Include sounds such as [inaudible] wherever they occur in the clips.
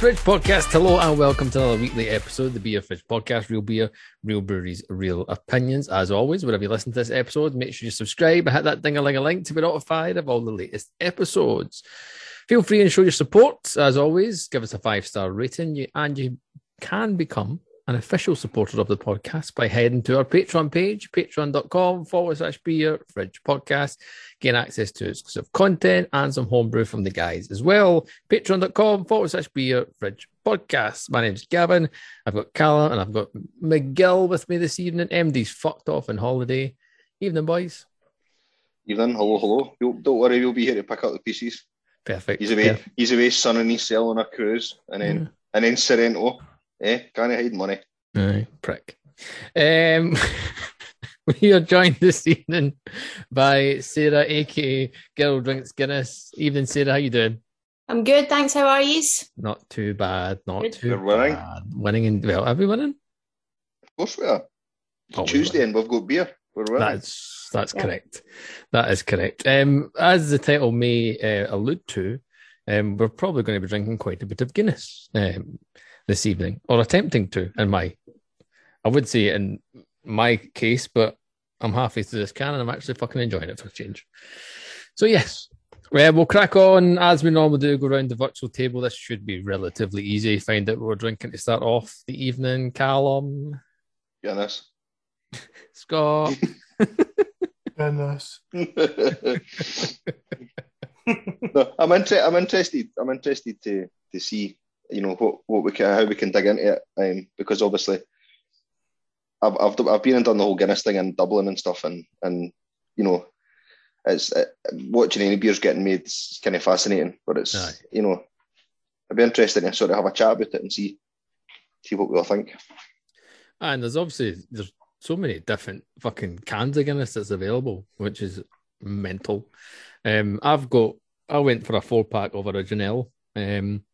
Fridge Podcast. Hello and welcome to another weekly episode the Beer Fridge Podcast. Real beer, real breweries, real opinions. As always, wherever you listen to this episode, make sure you subscribe and hit that ding a ling a link to be notified of all the latest episodes. Feel free and show your support. As always, give us a five star rating, and you can become an official supporter of the podcast by heading to our Patreon page, patreon.com forward slash beer fridge podcast. Gain access to exclusive content and some homebrew from the guys as well. Patreon.com forward slash beer fridge podcast. My name's Gavin. I've got Callum and I've got Miguel with me this evening. MD's fucked off on holiday. Evening, boys. Evening, hello, hello. Don't, don't worry, we'll be here to pick up the pieces. Perfect. He's away, Perfect. he's away sunning his sail on a cruise, and then and then Sorrento. Eh, can't hide money. Aye, prick. Um, [laughs] [laughs] we are joined this evening by Sarah, aka Girl Drinks Guinness. Evening, Sarah. How you doing? I'm good, thanks. How are you? Not too bad. Not Good. too We're winning. bad. Winning in well, are we winning? Of course we are. It's Oh, we're Tuesday, and we've got beer. We're winning. That's that's Yeah. correct. That is correct. Um, as the title may uh, allude to, um, we're probably going to be drinking quite a bit of Guinness um, this evening, or attempting to. In my, I would say in my case, but I'm halfway through this can and I'm actually fucking enjoying it for a change. So yes, well, we'll crack on as we normally do. Go around the virtual table. This should be relatively easy. Find out what we're drinking to start off the evening. Callum, Goodness. [laughs] Scott. Goodness. [laughs] no, I'm inter- I'm interested. I'm interested to to see, you know, what what we can how we can dig into it. Um, because obviously, I've I've I've been and done the whole Guinness thing in Dublin and stuff, and and you know, it's uh, watching any beers getting made is kind of fascinating. But it's Aye. you know, I'd be interested to sort of have a chat about it and see see what we all think. And there's obviously there's so many different fucking cans of Guinness that's available, which is mental. Um, I've got I went for a four pack of original. Um,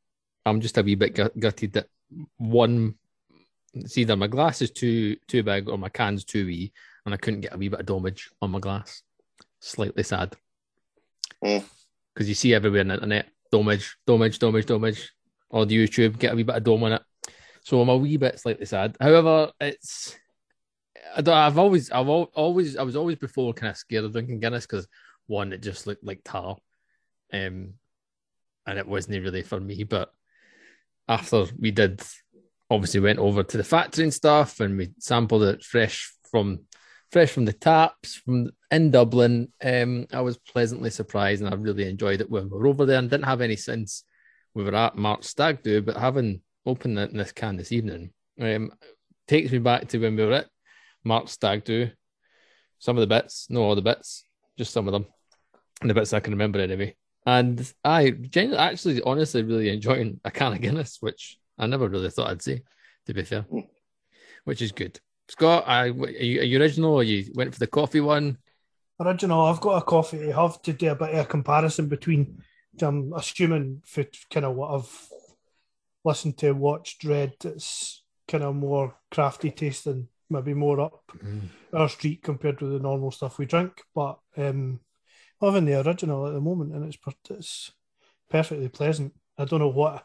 I'm just a wee bit gut- gutted that one. It's either my glass is too too big or my can's too wee, and I couldn't get a wee bit of domage on my glass. Slightly sad Mm. because you see everywhere on the internet domage, domage, domage, domage, or the YouTube get a wee bit of dome on it. So I'm a wee bit slightly sad. However, it's I don't, I've always I've al- always I was always before kind of scared of drinking Guinness because one it just looked like tar, um, and it wasn't really for me. But after we did, obviously went over to the factory and stuff, and we sampled it fresh from fresh from the taps from in Dublin. Um, I was pleasantly surprised, and I really enjoyed it when we were over there, and didn't have any since we were at March Stag Do. But having opened it in this can this evening, um, takes me back to when we were at March Stag Do. Some of the bits, no all the bits, just some of them, and the bits I can remember anyway. And I genuinely, actually, honestly, really enjoying a can of Guinness, which I never really thought I'd say, to be fair, Mm. which is good. Scott, I, are, you, are you original or you went for the coffee one? Original, I've got a coffee to have to do a bit of a comparison between, I'm assuming, for kind of what I've listened to, watched, read, it's kind of more crafty tasting, maybe more up our street compared to the normal stuff we drink. But um, I'm having the original at the moment, and it's it's perfectly pleasant. I don't know what it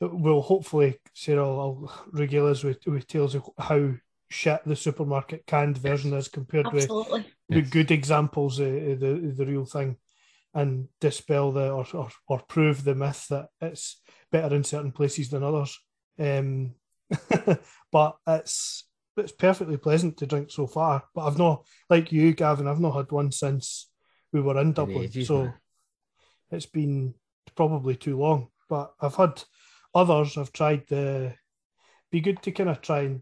will hopefully Sarah will regale us with, with tales of how shit the supermarket canned version is compared with Absolutely. the Yes. good examples of, of the the real thing, and dispel the or, or or prove the myth that it's better in certain places than others. Um, [laughs] but it's it's perfectly pleasant to drink so far. But I've not like you, Gavin. I've not had one since we were in Dublin, ages, so man. it's been probably too long. But I've had others. I've tried the. Be good to kind of try and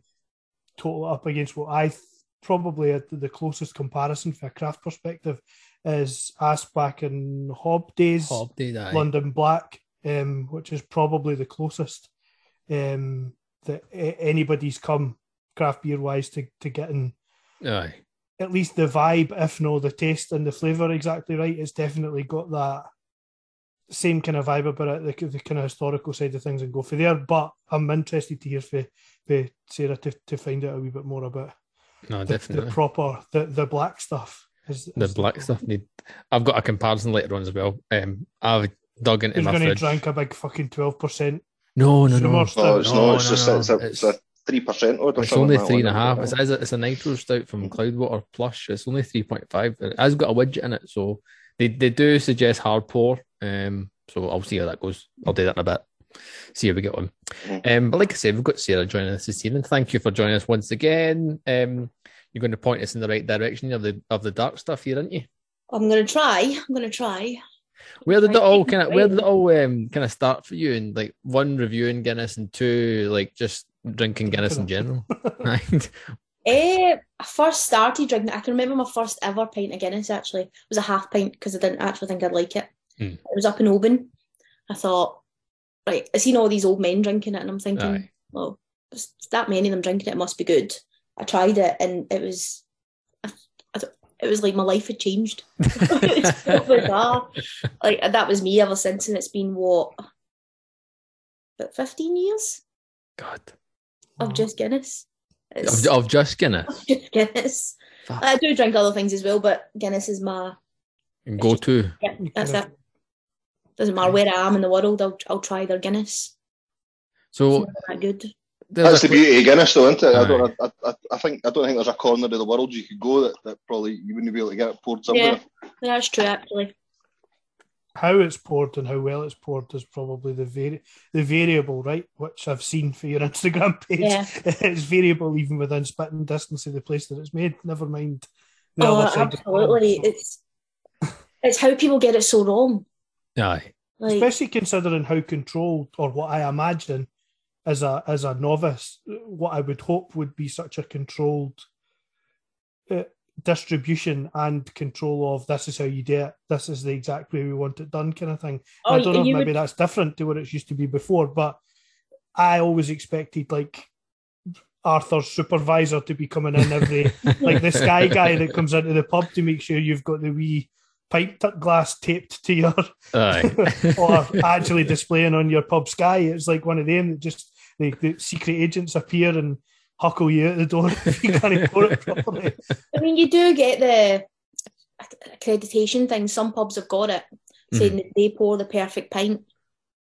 total it up against what I th- probably at the closest comparison for a craft perspective is Asback and Hob days, Hob I? London Black, um, which is probably the closest um, that a- anybody's come craft beer wise to, to getting Aye. at least the vibe, if no the taste and the flavour exactly right. It's definitely got that same kind of vibe about it, the, the kind of historical side of things, and go for there. But I'm interested to hear for, for Sarah to, to find out a wee bit more about No, the, the proper the, the black stuff. Is, the is black stuff need. I've got a comparison later on as well. Um, I've dug into Who's my going to fridge. drink a big fucking twelve percent? No, no, no. No, it's No, not. It's no, just no. it's a It's- it's a three percent odd or It's only like three and a that. half. It's, it's, a, it's a nitro stout from Cloudwater Plush. It's only three point five. It has got a widget in it, so they, they do suggest hard pour. Um, so I'll see how that goes. I'll do that in a bit. See how we get on. Um, but like I said, we've got Sarah joining us this evening. Thank you for joining us once again. Um, you're going to point us in the right direction of the of the dark stuff here, aren't you? I'm gonna try. I'm gonna try. Where did it all kind of where did it all um, kind of start for you? And like one reviewing Guinness and two like just drinking Guinness in general. [laughs] Right? Eh, I first started drinking. I can remember my first ever pint of Guinness. Actually, it was a half pint because I didn't actually think I'd like it. Hmm. It was up in Oban. I thought, right, I seen all these old men drinking it, and I'm thinking, Aye. well, that many of them drinking it, it must be good. I tried it, and it was, I, I, it was like my life had changed. [laughs] it's so bizarre. Like that was me ever since, and it's been what, about 15 years God. of just Guinness. Of, of just Guinness. [laughs] just Guinness. Fuck. I do drink other things as well, but Guinness is my Go to. yeah, that's it. Doesn't matter where I am in the world, I'll I'll try their Guinness. So that good. there's That's a the beauty of Guinness, though, isn't it? I don't. I, I, I think I don't think there's a corner of the world you could go that, that probably you wouldn't be able to get it poured somewhere. Yeah, that's true, actually. how it's poured and how well it's poured is probably the vari- the variable, right? Which I've seen for your Instagram [laughs] page. Yeah. [laughs] it's variable even within spitting distance of the place that it's made. Never mind the Oh, other side. of the absolutely. world. So- It's it's how people get it so wrong. Aye. Like especially considering how controlled or what I imagine as a as a novice, what I would hope would be such a controlled uh, distribution and control of this is how you do it, this is the exact way we want it done, kind of thing. oh, I don't know maybe would, that's different to what it used to be before, but I always expected like Arthur's supervisor to be coming in every [laughs] like the sky guy that comes into the pub to make sure you've got the wee pipe t- glass taped to your Aye. [laughs] or actually displaying on your pub sky. It's like one of them that just the, the secret agents appear and huckle you at the door [laughs] if you can't pour it properly. I mean you do get the accreditation thing. Some pubs have got it, saying that they pour the perfect pint.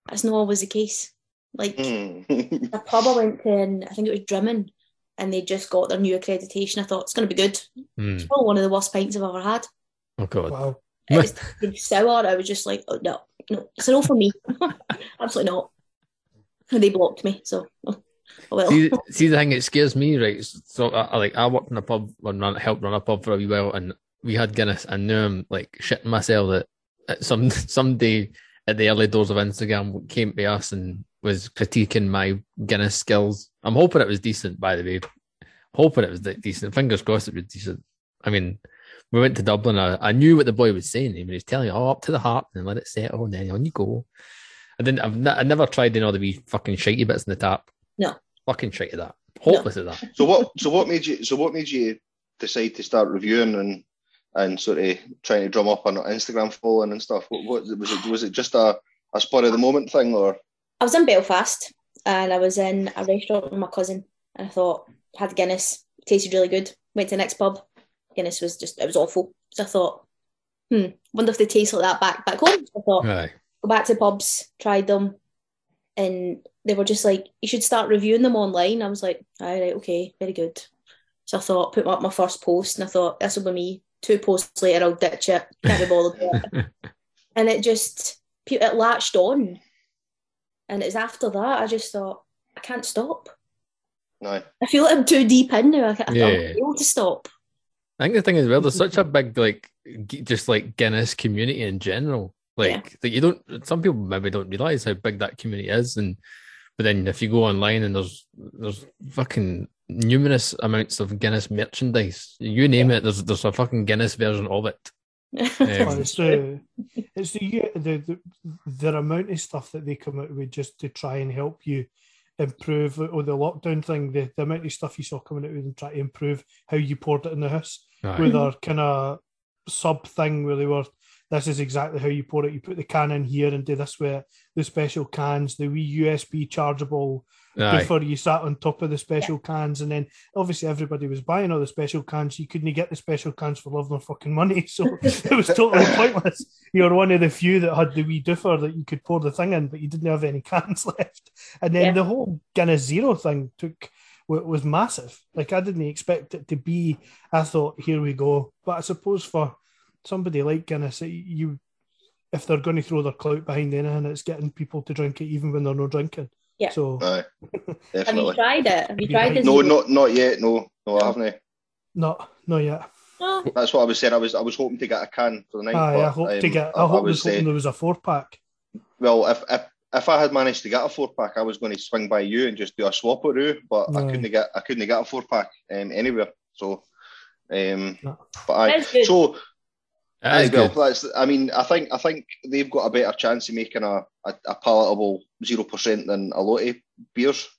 That's not always the case. Like Mm. a pub I went to, in, I think it was Drummond, and they just got their new accreditation. I thought it's going to be good. Hmm. It's probably one of the worst pints I've ever had. Oh god. Wow. It was [laughs] it's sour. I was just like, oh no, no, it's no for me. [laughs] Absolutely not. And they blocked me. So, [laughs] oh, oh well. See, see the thing it scares me, right? So I, I like I worked in a pub and run, helped run a pub for a wee while, and we had Guinness, and now I'm like shitting myself that at some somebody at the early doors of Instagram came to us and was critiquing my Guinness skills. I'm hoping it was decent, by the way. Hoping it was de- decent. Fingers crossed it was decent. I mean, we went to Dublin. I, I knew what the boy was saying. He was telling you, "Oh, up to the heart, and let it settle, and then on you go." I didn't. I've, n- I never tried any of the wee fucking shitey bits in the tap. No. fucking shitey that. Hopeless at that. so what? So what made you? So what made you decide to start reviewing and and sort of trying to drum up an Instagram following and stuff? What, what was it? Was it just a a spur of the moment thing, or I was in Belfast and I was in a restaurant with my cousin and I thought, had the Guinness, tasted really good. Went to the next pub, Guinness was just, it was awful. So I thought, hmm, wonder if they taste like that back back home. So I thought, Aye. go back to pubs, tried them, and they were just like, you should start reviewing them online. I was like, all right, okay, very good. So I thought, put up my first post, and I thought, this will be me. Two posts later, I'll ditch it. Can't be bothered it. [laughs] And it just, it latched on. And it's after that, I just thought, I can't stop. no? I feel like I'm too deep in now. I can't, Yeah. I'm not able to stop. I think the thing is, well, there's [laughs] such a big like, g- just like Guinness community in general. Like that, you don't. Some people maybe don't realize how big that community is, and but then if you go online and there's there's fucking numerous amounts of Guinness merchandise. You name it, there's there's a fucking Guinness version of it. [laughs] Well, Um, it's the it's the, the the the amount of stuff that they come out with just to try and help you improve or the lockdown thing, the, the amount of stuff you saw coming out with and try to improve how you poured it in the house Aye. with their kind of sub thing where they were this is exactly how you pour it. You put the can in here and do this with the special cans, the wee USB chargeable Aye. before you sat on top of the special cans, and then obviously everybody was buying all the special cans. You couldn't get the special cans for love nor fucking money, [laughs] so it was totally [laughs] pointless. You're one of the few that had the wee doofer that you could pour the thing in, but you didn't have any [laughs] cans left. And then Yeah. the whole Guinness Zero thing took was massive. Like I didn't expect it to be. I thought, here we go. But I suppose for somebody like Guinness, it- you if they're going to throw their clout behind anything, it's getting people to drink it even when they're not drinking. Yeah. So Aye, [laughs] Have you tried it? Have you tried it? No, not not yet. No, no, I haven't. not not yet. No. That's what I was saying. I was I was hoping to get a can for the night. Aye, but, I hope to um, get. I, hope was was hoping uh, there was a four pack. well, if if if I had managed to get a four pack, I was going to swing by you and just do a swap-a-roo, but I couldn't get I couldn't get a four pack um, anywhere. So, um, No. but I so That aye, well, good. that's I mean I think I think they've got a better chance of making a a, a palatable zero percent than a lot of beers.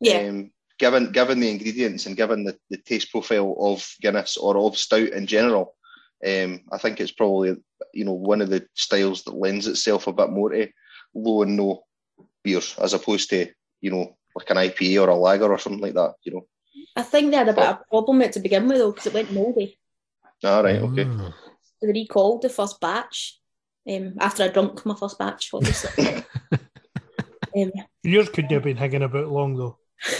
Yeah. Um, given given the ingredients and given the, the taste profile of Guinness or of stout in general, um, I think it's probably you know one of the styles that lends itself a bit more to low and no beers as opposed to you know like an IPA or a lager or something like that. You know. I think they had a bit of a problem with it to begin with, though, because it went mouldy. All right. Okay. Oh. So they recalled the first batch um, after I drunk my first batch, obviously. [laughs] um, Yours couldn't have been hanging about long though. [laughs]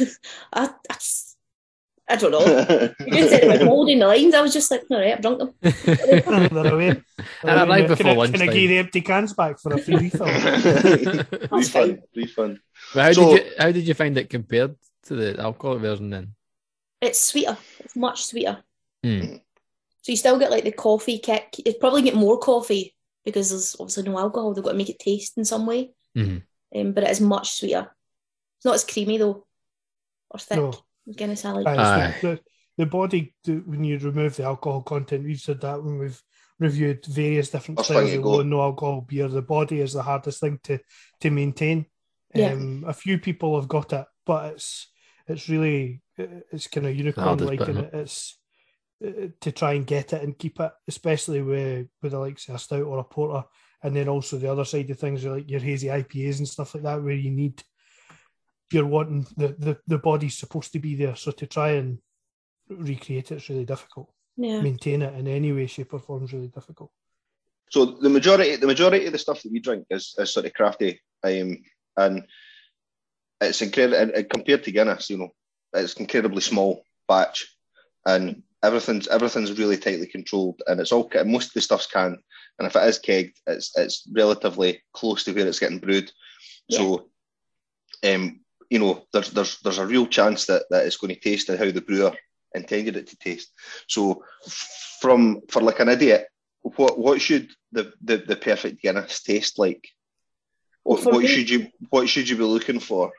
I, I, I don't know. You just said it was mouldy the lines. I was just like, all right, I've drunk them. [laughs] They're away. And I arrived before can, I, can I give the empty cans back for a free refill? That's refund. Refund. But how So- did you how did you find it compared to the alcoholic version then? It's sweeter. It's much sweeter. Hmm. So you still get like the coffee kick. You'd probably get more coffee because there's obviously no alcohol. They've got to make it taste in some way. Mhm. Um, but it is much sweeter. It's not as creamy though, or thick. No. Guinness I like. Aye, Aye. it's the, the, the body, the, when you remove the alcohol content, we've said that when we've reviewed various different First styles of low and no alcohol beer, the body is the hardest thing to to maintain. Yeah. Um, a few people have got it, but it's it's really it's kind of unicorn like, and it- it's to try and get it and keep it, especially with with the likes of a stout or a porter, and then also the other side of things, like your hazy IPAs and stuff like that, where you need you're wanting the, the, the body's supposed to be there. So to try and recreate it's really difficult. yeah. Maintain it in any way, shape, or form is really difficult. So the majority, the majority of the stuff that we drink is, is sort of crafty, um, and it's incredible. And, and compared to Guinness, you know, it's incredibly small batch, and everything's everything's really tightly controlled, and it's all most of the stuff's canned, and if it is kegged, it's it's relatively close to where it's getting brewed. So, um, you know, there's there's there's a real chance that that it's going to taste how the brewer intended it to taste. So, from for like an idiot, what what should the the, the perfect Guinness taste like? What, what me- should you what should you be looking for?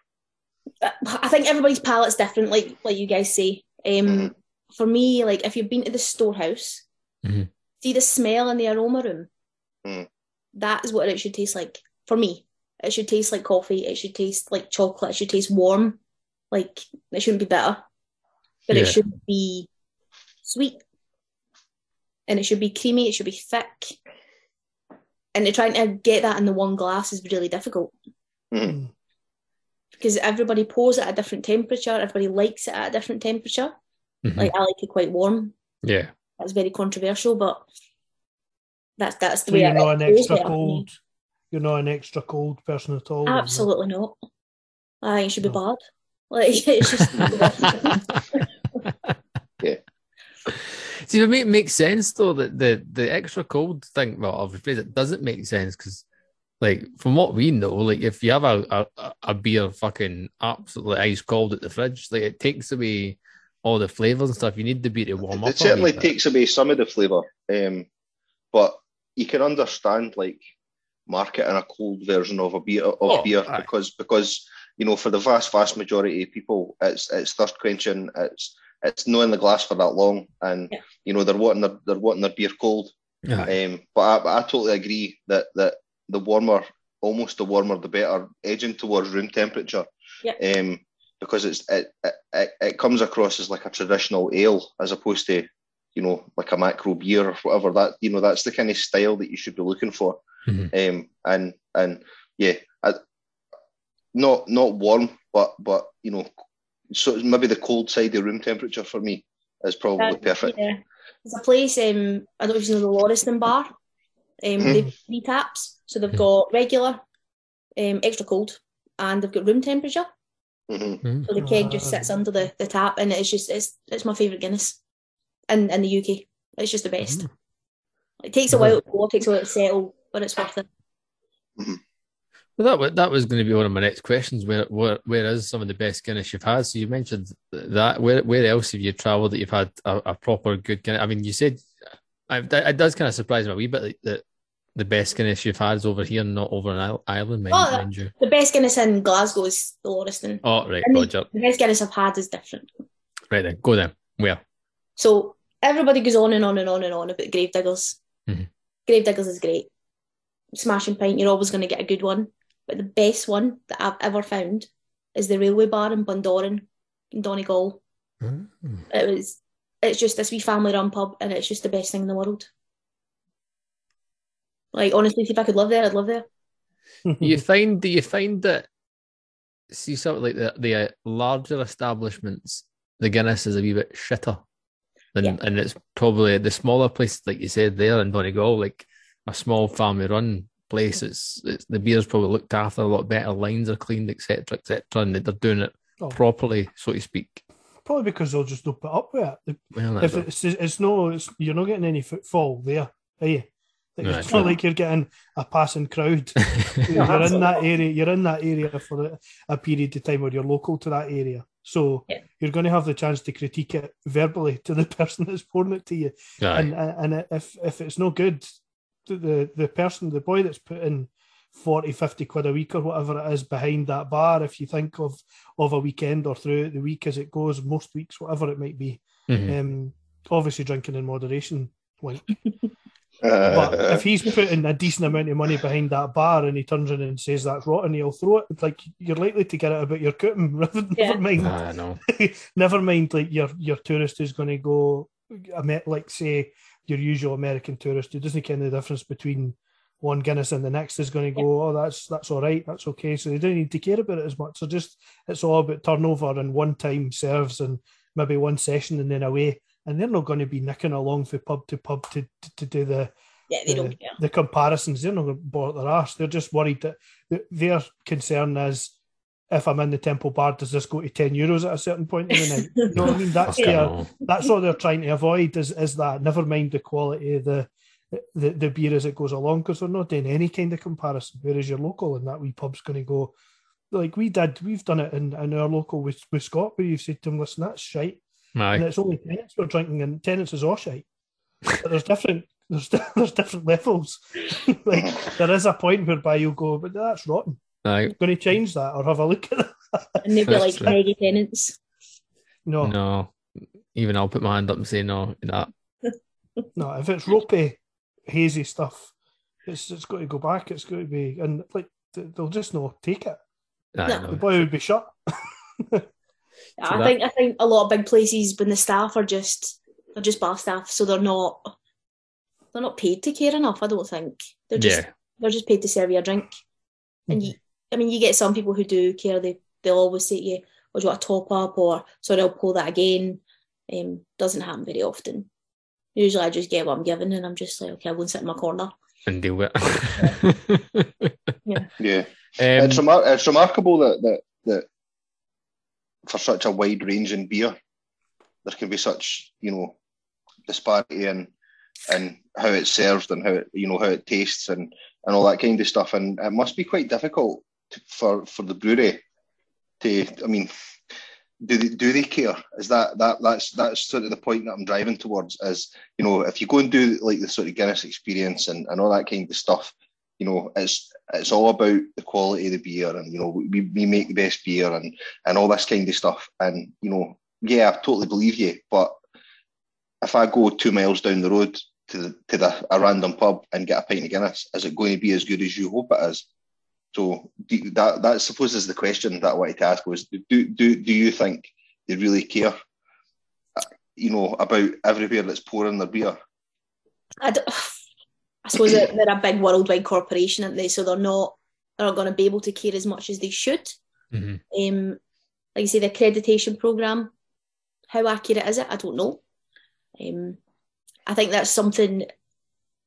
I think everybody's palate's different, like like you guys say. Um, Mhm. For me, like if you've been to the storehouse, Mhm. see the smell in the aroma room. Mm. That is what it should taste like for me. It should taste like coffee. It should taste like chocolate. It should taste warm. Like it shouldn't be bitter, but Yeah. it should be sweet, and it should be creamy. It should be thick. And to trying to get that in the one glass is really difficult Mhm. because everybody pours it at a different temperature. Everybody likes it at a different temperature. Mhm. Like I like it quite warm. yeah. That's very controversial, but that's that's the So way you're I not an extra cold. You're not an extra cold person at all. or is it? Absolutely not. I think it should be No. bad. Like [laughs] it's just [laughs] Yeah. See, for me, it makes sense though that the the extra cold thing. Well, I'll rephrase it. Doesn't make sense because, like, from what we know, like if you have a, a a beer fucking absolutely ice cold at the fridge, like it takes away all the flavors and stuff. You need the beer to warm up. It certainly takes away some of the flavour, um, but you can understand like marketing a cold version of a beer of Oh, beer aye. because because you know for the vast vast majority of people it's it's thirst quenching it's it's not in the glass for that long and Yeah. you know they're wanting their they're wanting their beer cold um, but I, but I totally agree that that the warmer almost the warmer the better edging towards room temperature Yeah. um, because it's it, it, it, it comes across as like a traditional ale as opposed to you know, like a macro beer or whatever. That you know, that's the kind of style that you should be looking for. Mhm. Um, and and yeah, I, not not warm, but but you know, so maybe the cold side of room temperature for me is probably That- perfect. Yeah. There's a place, um, I don't know if you know the Lauriston Bar. Um, Mhm. They've three taps. So they've Mhm. got regular, um, extra cold, and they've got room temperature. Hmm Mhm. So the keg just sits under the, the tap, and it's just it's it's my favourite Guinness in, in the UK. It's just the best. Mm. It takes a while to go, it takes a while to settle, but it's worth it. Well, that that was going to be one of my next questions. Where where where is some of the best Guinness you've had? So you mentioned that. Where where else have you travelled that you've had a, a proper good Guinness? I mean, you said I, that, it does kind of surprise me a wee bit like, that the best Guinness you've had is over here, not over in Ireland, mind, Oh, mind you. The best Guinness in Glasgow is the Lauriston. Oh right, And the- Roger. The best Guinness I've had is different. Right then, go then. Where? So everybody goes on and on and on and on about Gravediggers. Mhm. Gravediggers is great. Smashing pint, you're always going to get a good one. But the best one that I've ever found is the Railway Bar in Bundoran, in Donegal. Mm. It was, it's just this wee family run pub, and it's just the best thing in the world. Like honestly, if I could live there, I'd live there. you [laughs] find do you find that see something like the the uh, larger establishments the Guinness is a wee bit shitter and Yeah. and it's probably the smaller places like you said there in Donegal like a small family run place it's, it's the beer's probably looked after a lot better lines are cleaned etc etc and they're doing it Oh. properly so to speak Probably because they'll just don't put up with it. The- well if it. it's it's no, it's, you're not getting any footfall there, are you? Like, No, it's true. not like you're getting a passing crowd. [laughs] you're in that area. You're in that area for a, a period of time or you're local to that area. So Yeah. you're going to have the chance to critique it verbally to the [laughs] person that's pouring it to you. Aye. And and if if it's no good, the the, the person, the boy that's putting 40, 50 quid a week or whatever it is behind that bar, if you think of of a weekend or throughout the week as it goes, most weeks, whatever it might be, Mhm. um, obviously drinking in moderation. Wink. [laughs] Uh, But [laughs] if he's putting a decent amount of money behind that bar and he turns around and says that's rotten, he'll throw it. It's like you're likely to get it about your cooking. [laughs] Never Yeah. mind, Ah, no [laughs] never mind. Like your your tourist who's going to go, I met like say your usual American tourist who doesn't ken the difference between one Guinness and the next is going to go, oh that's that's all right, that's okay. So they don't need to care about it as much. So just it's all about turnover and one time serves and maybe one session and then away. And they're not going to be nicking along from pub to pub to, to, to do the Yeah, they the, don't care. the comparisons. They're not going to bother their arse. They're just worried that that their concern is if I'm in the Temple Bar, does this go to 10 euros at a certain point in the night? You know what I mean? [laughs] That's Fucking their, that's what they're trying to avoid is, is that. Never mind the quality of the the, the beer as it goes along, because they're not doing any kind of comparison. Whereas your local and that wee pub's going to go, like we did, we've done it in, in our local with, with Scott, where you've said to them, listen, that's shite. Aye. And it's only Tennent's we're drinking, and Tennent's is all shite. But there's different [laughs] there's there's different levels. [laughs] like there is a point whereby you'll go, but that's rotten. Aye. I'm going to change that or have a look at it. [laughs] And they'd be like true. mega Tennent's. No, no, no even I'll put my hand up and say no that no. If it's ropey, hazy stuff, it's it's got to go back. It's got to be, and like they'll just not take it. Aye, No. no. The boy would be shut. I that- think I think a lot of big places when the staff are just they're just bar staff, so they're not they're not paid to care enough. I don't think they're just yeah they're just paid to serve you a drink. And you, I mean, you get some people who do care. They they'll always say to you, "Oh, do you want a top up?" or "Sorry, I'll pull that again." Um, doesn't happen very often. Usually, I just get what I'm given, and I'm just like, "Okay, I won't sit in my corner." and deal with it. yeah, [laughs] um, it's, remar- it's remarkable that, that that for such a wide range in beer, there can be such you know disparity in in how it's served and how it you know how it tastes and and all that kind of stuff. And it must be quite difficult to, for for the brewery to. I mean, do they do they care? Is that that that's that's sort of the point that I'm driving towards? Is you know if you go and do like the sort of Guinness experience and, and all that kind of stuff, you know it's it's all about the quality of the beer and you know we, we make the best beer and and all this kind of stuff. And you know yeah, I totally believe you, but if I go two miles down the road to the, to the a random pub and get a pint of Guinness, is it going to be as good as you hope it is? So do, that that I suppose is the question that I wanted to ask was do do do you think they really care? Uh, you know, about everywhere that's pouring their beer. I, don't, I suppose that they're a big worldwide corporation, aren't they? So they're not they're not going to be able to care as much as they should. Mhm. Um, like you say, the accreditation program, how accurate is it? I don't know. Um, I think that's something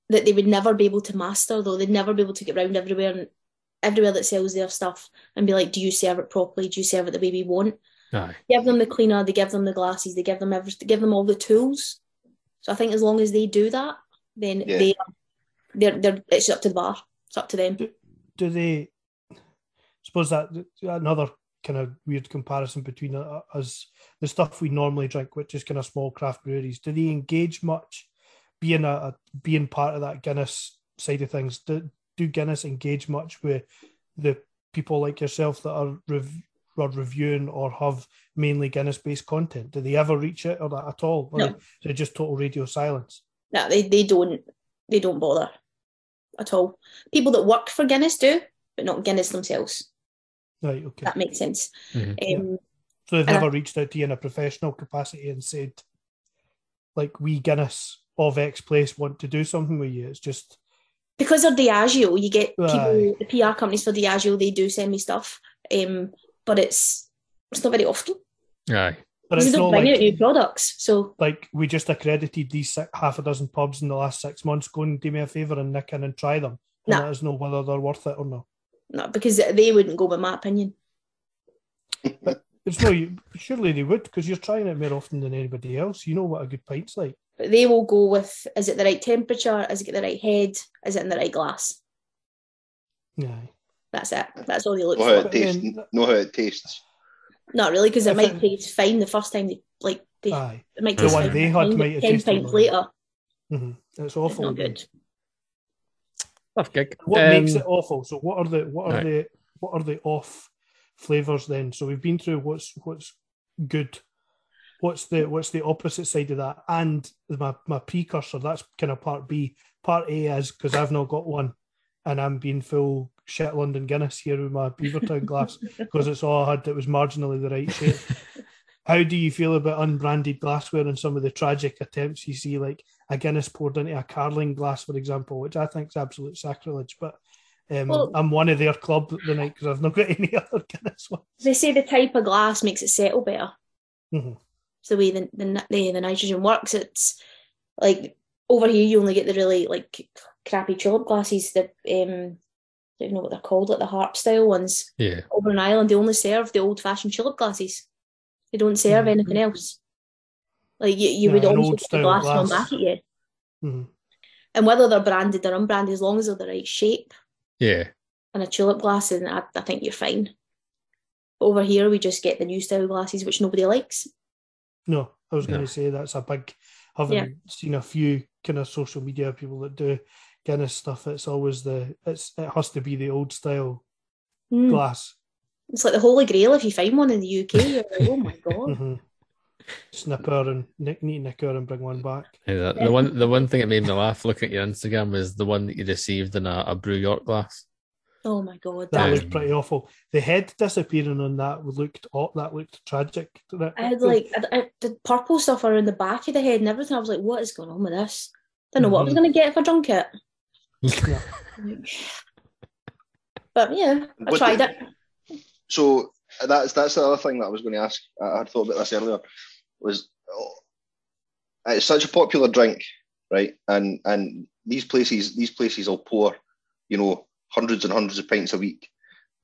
that they would never be able to master, though. They'd never be able to get around everywhere and everywhere that sells their stuff and be like, "Do you serve it properly? Do you serve it the way we want?" Aye. Give them the cleaner, they give them the glasses, they give them everything, give them all the tools. So I think as long as they do that, then Yeah. they they're they're it's up to the bar. It's up to them. do they suppose that another kind of weird comparison between us the stuff we normally drink which is kind of small craft breweries do they engage much being a, a being part of that guinness side of things do, do guinness engage much with the people like yourself that are, rev- are reviewing or have mainly guinness based content do they ever reach it or that at all or No. is it just total radio silence No, they, they don't they don't bother at all. People that work for Guinness do, but not Guinness themselves. right okay That makes sense. Mhm. Um, So they've And I- never reached out to you in a professional capacity and said, like, we Guinness of X place want to do something with you. It's just because of Diageo, you get people, Aye. the PR companies for Diageo, they do send me stuff. Um, but it's it's not very often. Aye. But it's they not don't bring out like, new products. So like we just accredited these six, half a dozen pubs in the last six months. Go and do me a favour and nick in and try them. And No. let us know whether they're worth it or not. no, because they wouldn't go with my opinion. But It's no, you, surely they would because you're trying it more often than anybody else. You know what a good pint's like. But they will go with is it the right temperature? Is it the right head? Is it in the right glass? Yeah. That's it. That's all they look Know how for. it tastes. Know how it tastes. Not really, because it might it- taste fine the first time they like they Aye. it might The taste one fine they the had time, might have ten tasted pints like- later. hmm It's It's awful. not good. Tough gig. What Um, makes it awful? So what are the what are Right. the what are the off flavors then? So we've been through what's what's good. What's the what's the opposite side of that? And my my precursor, that's kind of part B. Part A is because I've not got one and I'm being full shit London Guinness here with my Beavertown glass [laughs] because it's all I had that was marginally the right shape. How do you feel about unbranded glassware and some of the tragic attempts you see, like a Guinness poured into a Carling glass, for example, which I think is absolute sacrilege. But um, Well- I'm one of their club the night because I've not got [laughs] any other Guinness one. They say the type of glass makes it settle better. Mhm. It's the way the, the the the nitrogen works. It's like over here you only get the really like crappy tulip glasses. The um, I don't know what they're called, like the harp style ones. Yeah. Over in Ireland, they only serve the old fashioned tulip glasses. They don't serve Mhm. anything else. Like you, you Yeah, would an almost old get the style glass thrown glass. back at you. Mhm. And whether they're branded or unbranded, as long as they're the right shape Yeah. and a tulip glass, then I, I think you're fine. Over here, we just get the new style glasses, which nobody likes. No, I was going to say that's a big. Having Yeah. seen a few kind of social media people that do Guinness stuff, it's always the it's it has to be the old style Mm. glass. It's like the holy grail if you find one in the UK. You're like, oh my [laughs] god. hmm Snipper and nick, neat nicker and bring one back. Yeah, the, the one the one thing that made me laugh looking at your Instagram was the one that you received in a, a Brew York glass. Oh my god. That Yeah. looked pretty awful. The head disappearing on that looked aw- that looked tragic. That- I had like I, I, the purple stuff around the back of the head and everything. I was like, what is going on with this? Don't know what I was Mhm. going to get if I drunk it. Yeah. [laughs] But yeah, I What tried the- it. So that's that's the other thing that I was going to ask. I had thought about this earlier. Was oh, it's such a popular drink, right? And and these places these places will pour, you know, hundreds and hundreds of pints a week.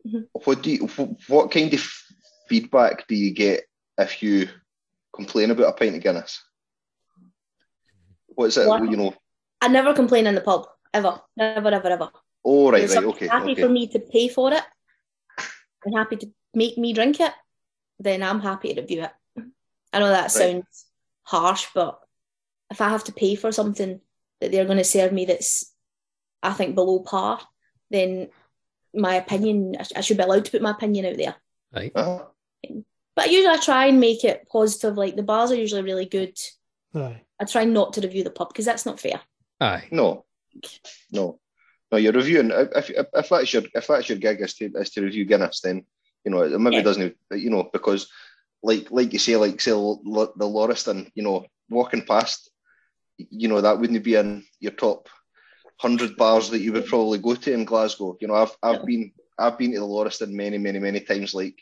Mhm. What do you, what kind of feedback do you get if you complain about a pint of Guinness? What's it? What? You know. I never complain in the pub ever, never, ever, ever. Oh right, If right, okay, happy okay. for me to pay for it and happy to make me drink it, then I'm happy to review it. I know that sounds harsh, but if I have to pay for something that they're going to serve me that's, I think, below par, then my opinion, I, I should be allowed to put my opinion out there. Right. Uh-huh. But usually I try and make it positive. Like the bars are usually really good. Aye. I try not to review the pub because that's not fair. Aye. No, no, no. You're reviewing. If, if, if that's your if that's your gig is to is to review Guinness, then you know it maybe Yeah. doesn't. You know because like like you say, like say L- the Lauriston, you know walking past, you know, that wouldn't be in your top hundred bars that you would probably go to in Glasgow. You know, I've I've Yeah. been I've been to the Lauriston many, many, many times. Like,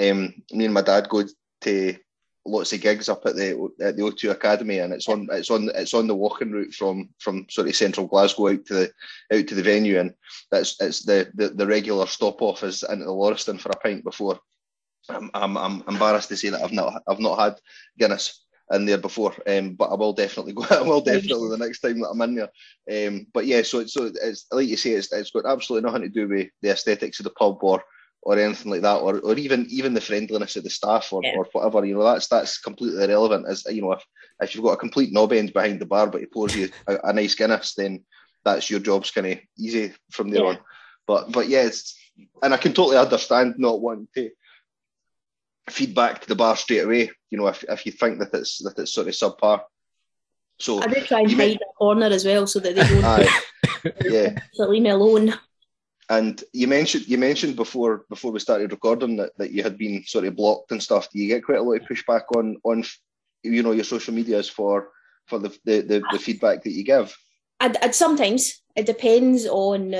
um, me and my dad go to lots of gigs up at the at the O2 Academy, and it's on it's on it's on the walking route from from sort of central Glasgow out to the out to the venue, and that's it's the the, the regular stop off is into the Lauriston for a pint before. I'm, I'm I'm embarrassed to say that I've not I've not had Guinness in there before, um, but I will definitely go. [laughs] I will definitely the next time that I'm in there. Um, but yeah, so it's so it's like you say, it's, it's got absolutely nothing to do with the aesthetics of the pub or or anything like that, or, or even even the friendliness of the staff or, Yeah. or whatever. You know, that's that's completely irrelevant. As you know, if if you've got a complete knob end behind the bar, but he pours you a, a nice Guinness, then that's your job's kind of easy from there Yeah. on. But but yeah, it's, and I can totally understand not wanting to feedback to the bar straight away. You know, if, if you think that it's that it's sort of subpar. So I do try and hide may- a corner as well so that they don't aye, [laughs] yeah. so leave me alone. And you mentioned you mentioned before before we started recording that, that you had been sort of blocked and stuff. Do you get quite a lot of pushback on on you know your social medias for for the the, the, the feedback that you give? I'd sometimes it depends on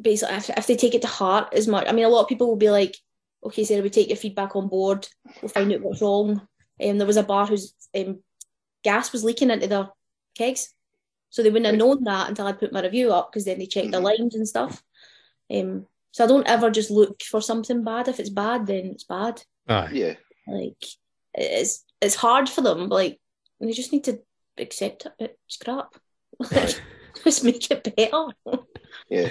basically if, if they take it to heart as much. I mean, a lot of people will be like, "Okay, Sarah, we take your feedback on board. We'll find out what's wrong." Um, there was a bar whose um, gas was leaking into their kegs, so they wouldn't have known that until I put my review up because then they checked the Mhm. lines and stuff. Um, so I don't ever just look for something bad. If it's bad, then it's bad. Aye. Yeah, Like it's it's hard for them. Like they just need to accept it. It's crap. Right. [laughs] just make it better. yeah.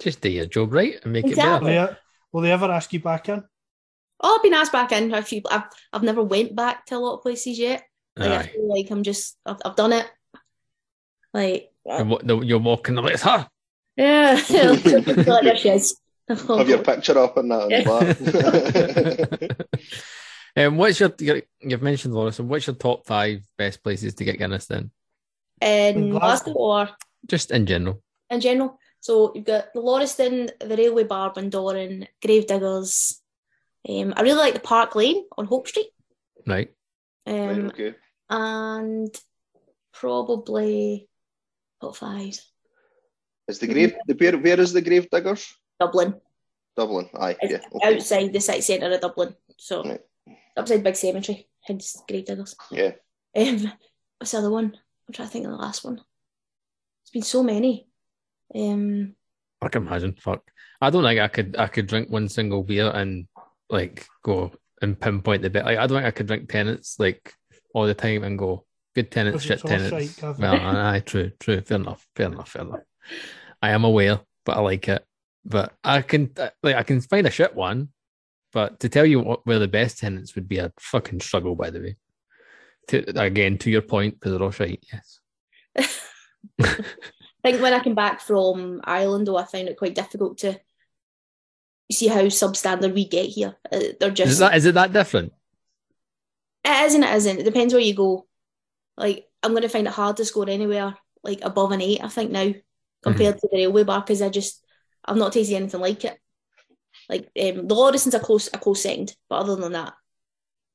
Just do your job right and make Exactly. it Will they, will they ever ask you back in? Oh, I've been asked back in a few. I've I've never went back to a lot of places yet. better. Like I feel like I'm just I've, I've done it. Like And what, the, you're walking like it's her. Yeah, like, there she is. [laughs] Oh, Have your picture up and that on the bar. um, what's your, your you've mentioned Lawrence, and what's your top five best places to get Guinness then? in In Glasgow Glasgow. or Just in general. in general. So you've got the Lauriston, the Railway Bar, Bundoran, Gravediggers. Um, I really like the Park Lane on Hope Street. Right. right, Um, okay. and probably top five. Is the grave the where where is the grave diggers? Dublin. Dublin. Aye, It's yeah. Okay. outside the city centre of Dublin. So Right. outside Big Cemetery, hence Gravediggers. Yeah. Um, what's the other one? I'm trying to think of the last one. It's been so many. Um, I can imagine. Fuck. I don't think I could I could drink one single beer and like go and pinpoint the bit. Like I don't think I could drink Tennent's like all the time and go good Tennent's, shit Tennent's. shite, Well, [laughs] aye, true, true. Fair enough. Fair enough. Fair enough. I am aware, but I like it. But I can like I can find a shit one, but to tell you what where the best Tennent's would be a fucking struggle. By the way, to, again to your point, because they're all shite. Yes. [laughs] I think when I came back from Ireland, though, I found it quite difficult to see how substandard we get here. Uh, they're just Is that is it that different? it is and it isn't. It depends where you go. Like I'm going to find it hard to score anywhere like above an eight. I think now compared to the railway bar because I just I've not tasted anything like it. Like um, the Lauriston's a close a close second, but other than that,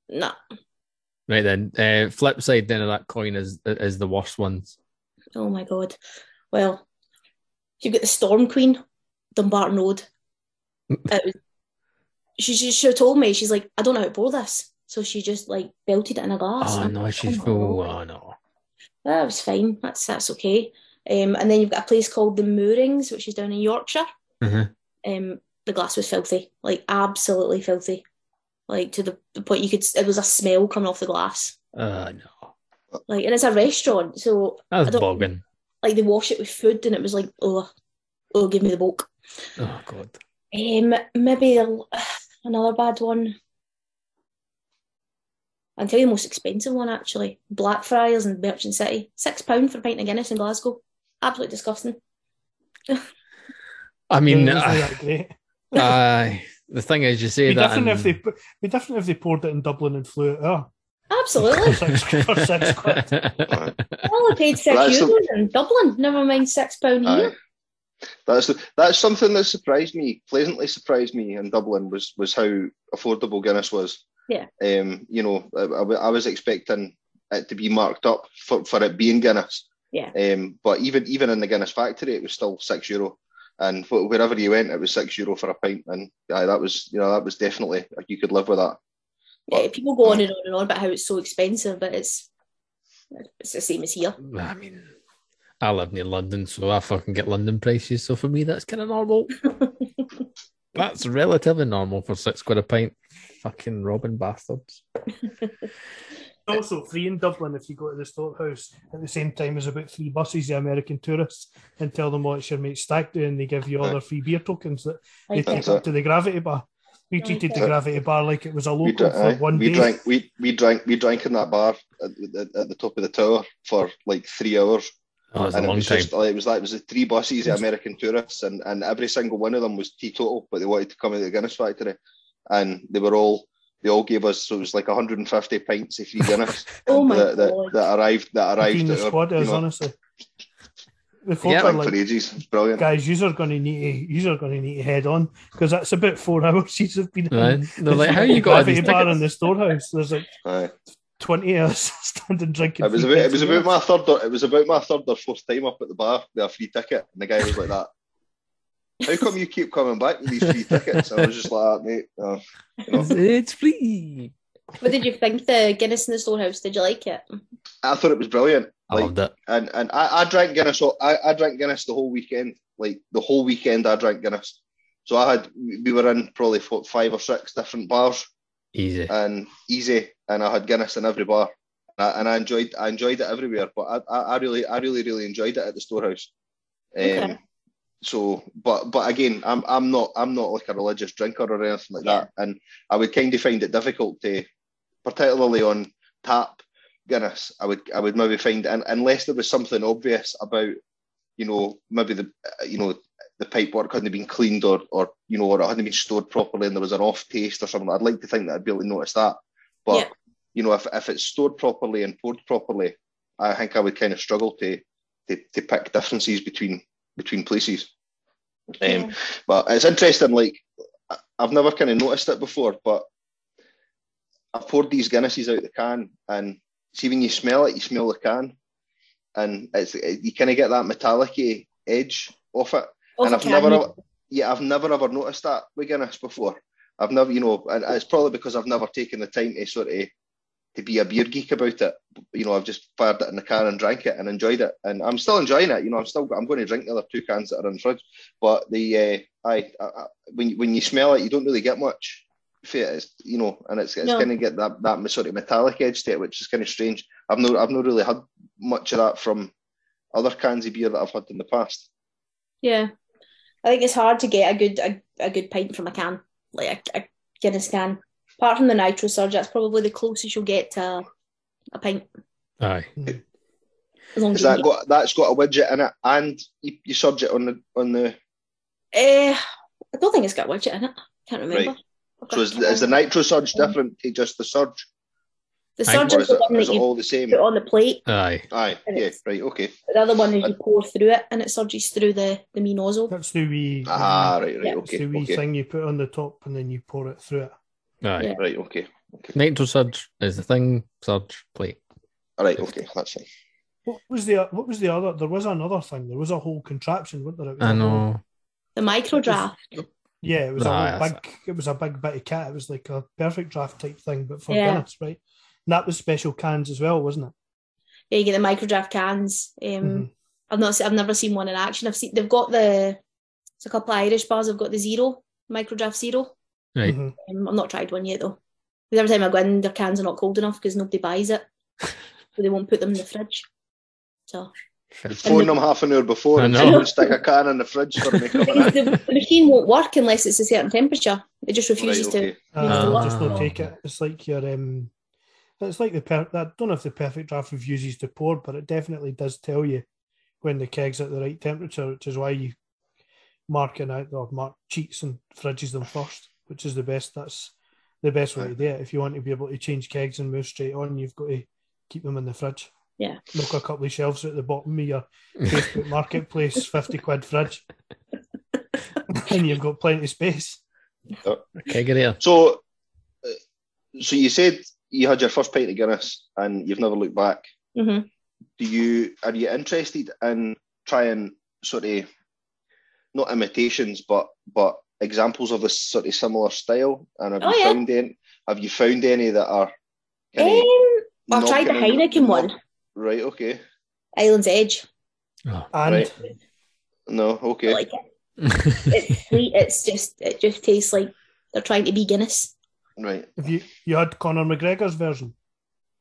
nah. Right then. Uh, flip side then of that coin is is the worst ones. Oh my god. Well, you've got the Storm Queen, Dumbarton Road. Was, [laughs] she, she should have told me. She's like, I don't know how to pour this. So she just like belted it in a glass. Oh no, she's like, full. "Oh, Oh no. That was fine. That's that's okay. Um, and then you've got a place called the Moorings, which is down in Yorkshire. Mhm. Um, the glass was filthy, like absolutely filthy, like to the, the point you could. It was a smell coming off the glass. Uh no. Like, and it's a restaurant, so I That's don't- bogging. like they wash it with food, and it was like, oh, oh, give me the bulk. Oh god. Um, maybe a, another bad one. I'll tell you the most expensive one actually. Blackfriars in Merchant City. Six pound for a pint of Guinness in Glasgow. Absolutely disgusting. I mean, Yeah, isn't uh, [laughs] aye. the thing is, you say It'd be that. different if they be different if they poured it in Dublin and flew it. Oh, Absolutely. for six, for six quid. [laughs] I paid six That's the- euros in Dublin. Never mind six pound Aye. here. That's that's something that surprised me, pleasantly surprised me in Dublin was was how affordable Guinness was. Yeah. Um, you know, I, I I was expecting it to be marked up for, for it being Guinness. Yeah. Um, but even even in the Guinness factory, it was still six euro, and wherever you went, it was six euro for a pint, and aye, that was you know that was definitely you could live with that. Yeah, people go on and on and on about how it's so expensive, but it's it's the same as here. I mean, I live near London, so I fucking get London prices. So for me, that's kind of normal. [laughs] that's relatively normal for six quid a pint. Fucking robbing bastards. [laughs] also free in Dublin if you go to the storehouse at the same time as about three buses of American tourists and tell them what it's your mate Stack doing. They give you all their free beer tokens that they Like, take That's up to the gravity bar. We treated the gravity bar like it was a We, local dra- aye, for one we day. drank we, we drank we drank in that bar at, at, at the top of the tower for like three hours, Oh, it's a and it was time. just like it was like it was the three buses of American tourists, and, and every single one of them was teetotal, but they wanted to come into the Guinness factory, and they were all they all gave us so it was like 150 pints of free Guinness [laughs] oh my that, that, god. that arrived that arrived Between the at our, squad you is know, honestly. The folk Yeah, are like, for ages. Brilliant. guys, you are going to need to, you are going to need to head on because that's about four [laughs] hours since have been. Right? in They're like, how you got gravity these bar in the storehouse? There's like Aye. twenty of us [laughs] standing drinking. It was about it was about my third or, it was about my third or fourth time up at the bar with a free ticket, and the guy was like that. How come you keep coming back with these free tickets? I was just like, "Ah, mate, uh, you know, [laughs] It's free. What did you think the Guinness in the storehouse? Did you like it? I thought it was brilliant. I Like, loved it. and and I, I drank Guinness. all- I, I drank Guinness the whole weekend. Like the whole weekend, I drank Guinness. So I had we were in probably what, five or six different bars Easy. and easy, and I had Guinness in every bar, and I, and I enjoyed I enjoyed it everywhere. But I, I, I really I really really enjoyed it at the storehouse. Um, Okay. So, but but again, I'm I'm not I'm not like a religious drinker or anything like Yeah. that, and I would kind of find it difficult to, particularly on tap Guinness. I would I would maybe find and unless there was something obvious about, you know, maybe the uh, you know the pipe work hadn't been cleaned or or you know or it hadn't been stored properly and there was an off taste or something. I'd like to think that I'd be able to notice that, but Yeah. you know if if it's stored properly and poured properly, I think I would kind of struggle to to, to pick differences between between places. Um, Yeah. But it's interesting. Like I've never kind of noticed it before, but I've poured these Guinnesses out the can, and see when you smell it, you smell the can, and it's you kind of get that metallic edge off it. Off and I've never, yeah, I've never ever noticed that with Guinness before. I've never, you know, and it's probably because I've never taken the time to sort of to be a beer geek about it. You know, I've just fired it in the can and drank it and enjoyed it, and I'm still enjoying it. You know, I'm still I'm going to drink the other two cans that are in the fridge, but the uh, I, I, when you- when you smell it, you don't really get much. It's, you know, and it's it's No. kind of get that that sort of metallic edge to it, which is kind of strange. I've no I've not really had much of that from other cans of beer that I've had in the past. Yeah, I think it's hard to get a good a, a good pint from a can, like a, a Guinness can. Apart from the nitro surge, that's probably the closest you'll get to a pint. Aye. As long as that got that's got a widget in it, and you, you surge it on the on the Eh, I don't think it's got a widget in it. Can't remember. Right. So is, is the nitro surge different to just the surge, the surge is is the one is that you all the same? put on the plate. Aye. Aye, yeah, right, okay. The other one is you pour through it and it surges through the, the mean nozzle. That's the wee, Ah, right, right, Yeah. that's okay, the wee okay, thing you put on the top and then you pour it through it. Aye. Yeah. right, okay, Nitro Surge is the thing. Surge plate. all right, okay, that's fine. What was the what was the other? There was another thing. There was a whole contraption, wasn't there? It was I a know. The micro draft. yeah, it was Ah, a yes. big. It was a big bit of cat. It was like a perfect draft type thing, but for Yeah. Guinness, right? And that was special cans as well, wasn't it? Yeah, you get the micro draft cans. Um, Mhm. I've not I've never seen one in action. I've seen they've got the It's a couple of Irish bars. I've got the zero micro draft zero. Right. Mhm. Um, I've not tried one yet though. Because every time I go in, their cans are not cold enough because nobody buys it, [laughs] so they won't put them in the fridge. So Phone them half an hour before I and know. say, "Don't stick a can in the fridge for me coming [laughs] because in. the, the machine won't work unless it's a certain temperature. It just refuses Right, to. okay. Uh, Means the they'll what? just not take it. It's like your um, it's like the per- I don't know if the perfect draft refuses to pour, but it definitely does tell you when the keg's at the right temperature, which is why you mark marking out or mark cheats and fridges them first, which is the best. That's the best way to do it. If you want to be able to change kegs and move straight on, you've got to keep them in the fridge. Yeah. Look a couple of shelves at the bottom of your Facebook Marketplace, [laughs] fifty quid fridge, and you've got plenty of space. Okay, So, uh, so so you said you had your first pint of Guinness and you've never looked back. hmm Do you are you interested in trying sort of not imitations, but but examples of a sort of similar style? And have Oh, you yeah. found any? Have you found any that are? Um, I've tried the Heineken one, Right. Okay. Island's Edge. Oh. And Right. No. I Okay. like it. It's [laughs] sweet. It's just it just tastes like they're trying to be Guinness. Right. have you you had Conor McGregor's version?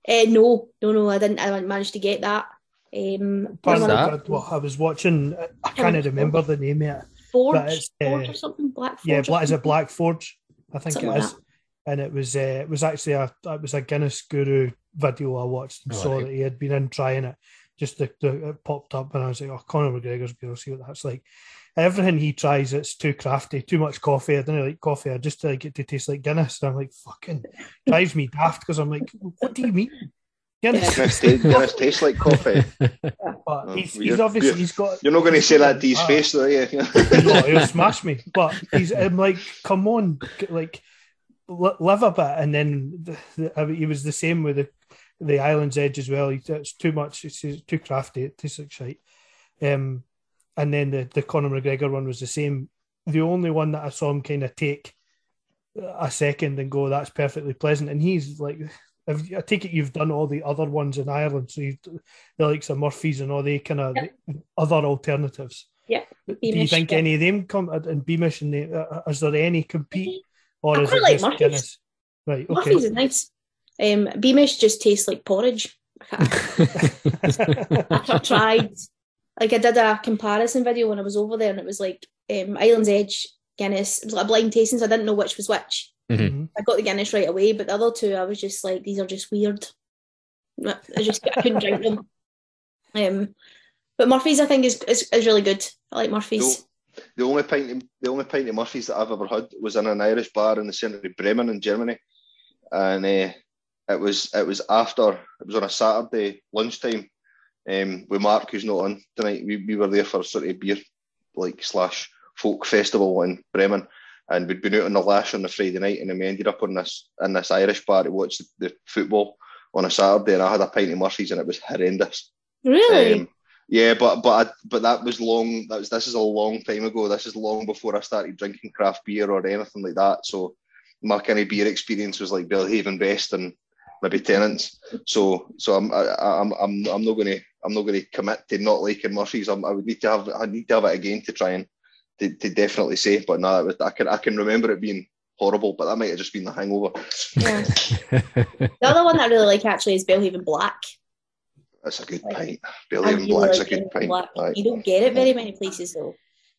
Uh, no, no, no. I didn't. I didn't manage to get that. Um, What's that? God, well, I was watching. I can't remember the name of it. Forge, But it's, uh, Forge or something. Black Forge. Yeah, or Black, is it? Black Forge? I think Something it like. And it was uh, it was actually a it was a Guinness Guru video I watched and Oh, saw right. that he had been in trying it. Just the, the it popped up and I was like, oh, Conor McGregor's good. I'll see what that's like. Everything he tries, it's too crafty, too much coffee. I don't like coffee. I just like it to taste like Guinness. And I'm like, fucking drives me daft because I'm like, what do you mean? Guinness. Guinness, ta- Guinness tastes like coffee. [laughs] But he's, he's obviously you're- he's got You're not going to say that to his Ah. face, though, yeah. [laughs] no, he'll smash me. But he's I'm like, come on, like live a bit. And then the, the, I mean, he was the same with the the Island's Edge as well. He, it's too much. It's, it's too crafty. It tastes like shite. Um, and then the the Conor McGregor one was the same. The only one that I saw him kind of take a second and go, "That's perfectly pleasant." And he's like. If, I take it you've done all the other ones in Ireland, so you the likes of Murphy's and all the kind of other alternatives. Yeah, Do you think yeah. any of them come and Beamish and the, uh, is there any compete or I is quite it like just Murphy's. Guinness? Right, okay. Murphy's is nice. Um, Beamish just tastes like porridge. [laughs] I tried, like I did a comparison video when I was over there, and it was like um, Island's Edge, Guinness. It was like a blind tasting, so I didn't know which was which. Mhm. I got the Guinness right away, but the other two, I was just like, these are just weird. I just I couldn't drink them. Um, but Murphy's, I think, is, is is really good. I like Murphy's. The only pint, of, the only pint of Murphy's that I've ever had was in an Irish bar in the centre of Bremen in Germany, and uh, it was it was after it was on a Saturday lunchtime. Um, with Mark, who's not on tonight, we, we were there for a sort of beer like slash folk festival in Bremen, and we'd been out on the lash on the Friday night, and then we ended up on this in this Irish bar to watch the, the football on a Saturday, and I had a pint of Murphy's, and it was horrendous. Really? Um, yeah, but but I, but that was long. That was this is a long time ago. This is long before I started drinking craft beer or anything like that. So my kind of beer experience was like Belhaven Best and maybe Tennent's. So so I'm I, I'm I'm I'm not going to I'm not to commit to not liking Murphy's. I'm, I would need to have I need to have it again to try and to, to definitely say. But no, it was, I can I can remember it being horrible. But that might have just been the hangover. yeah. [laughs] The other one that I really like actually is Belhaven Black. That's a good Like, pint. I Belhaven really Black's a good Belhaven pint. Black. Aye. You don't get it very many places though.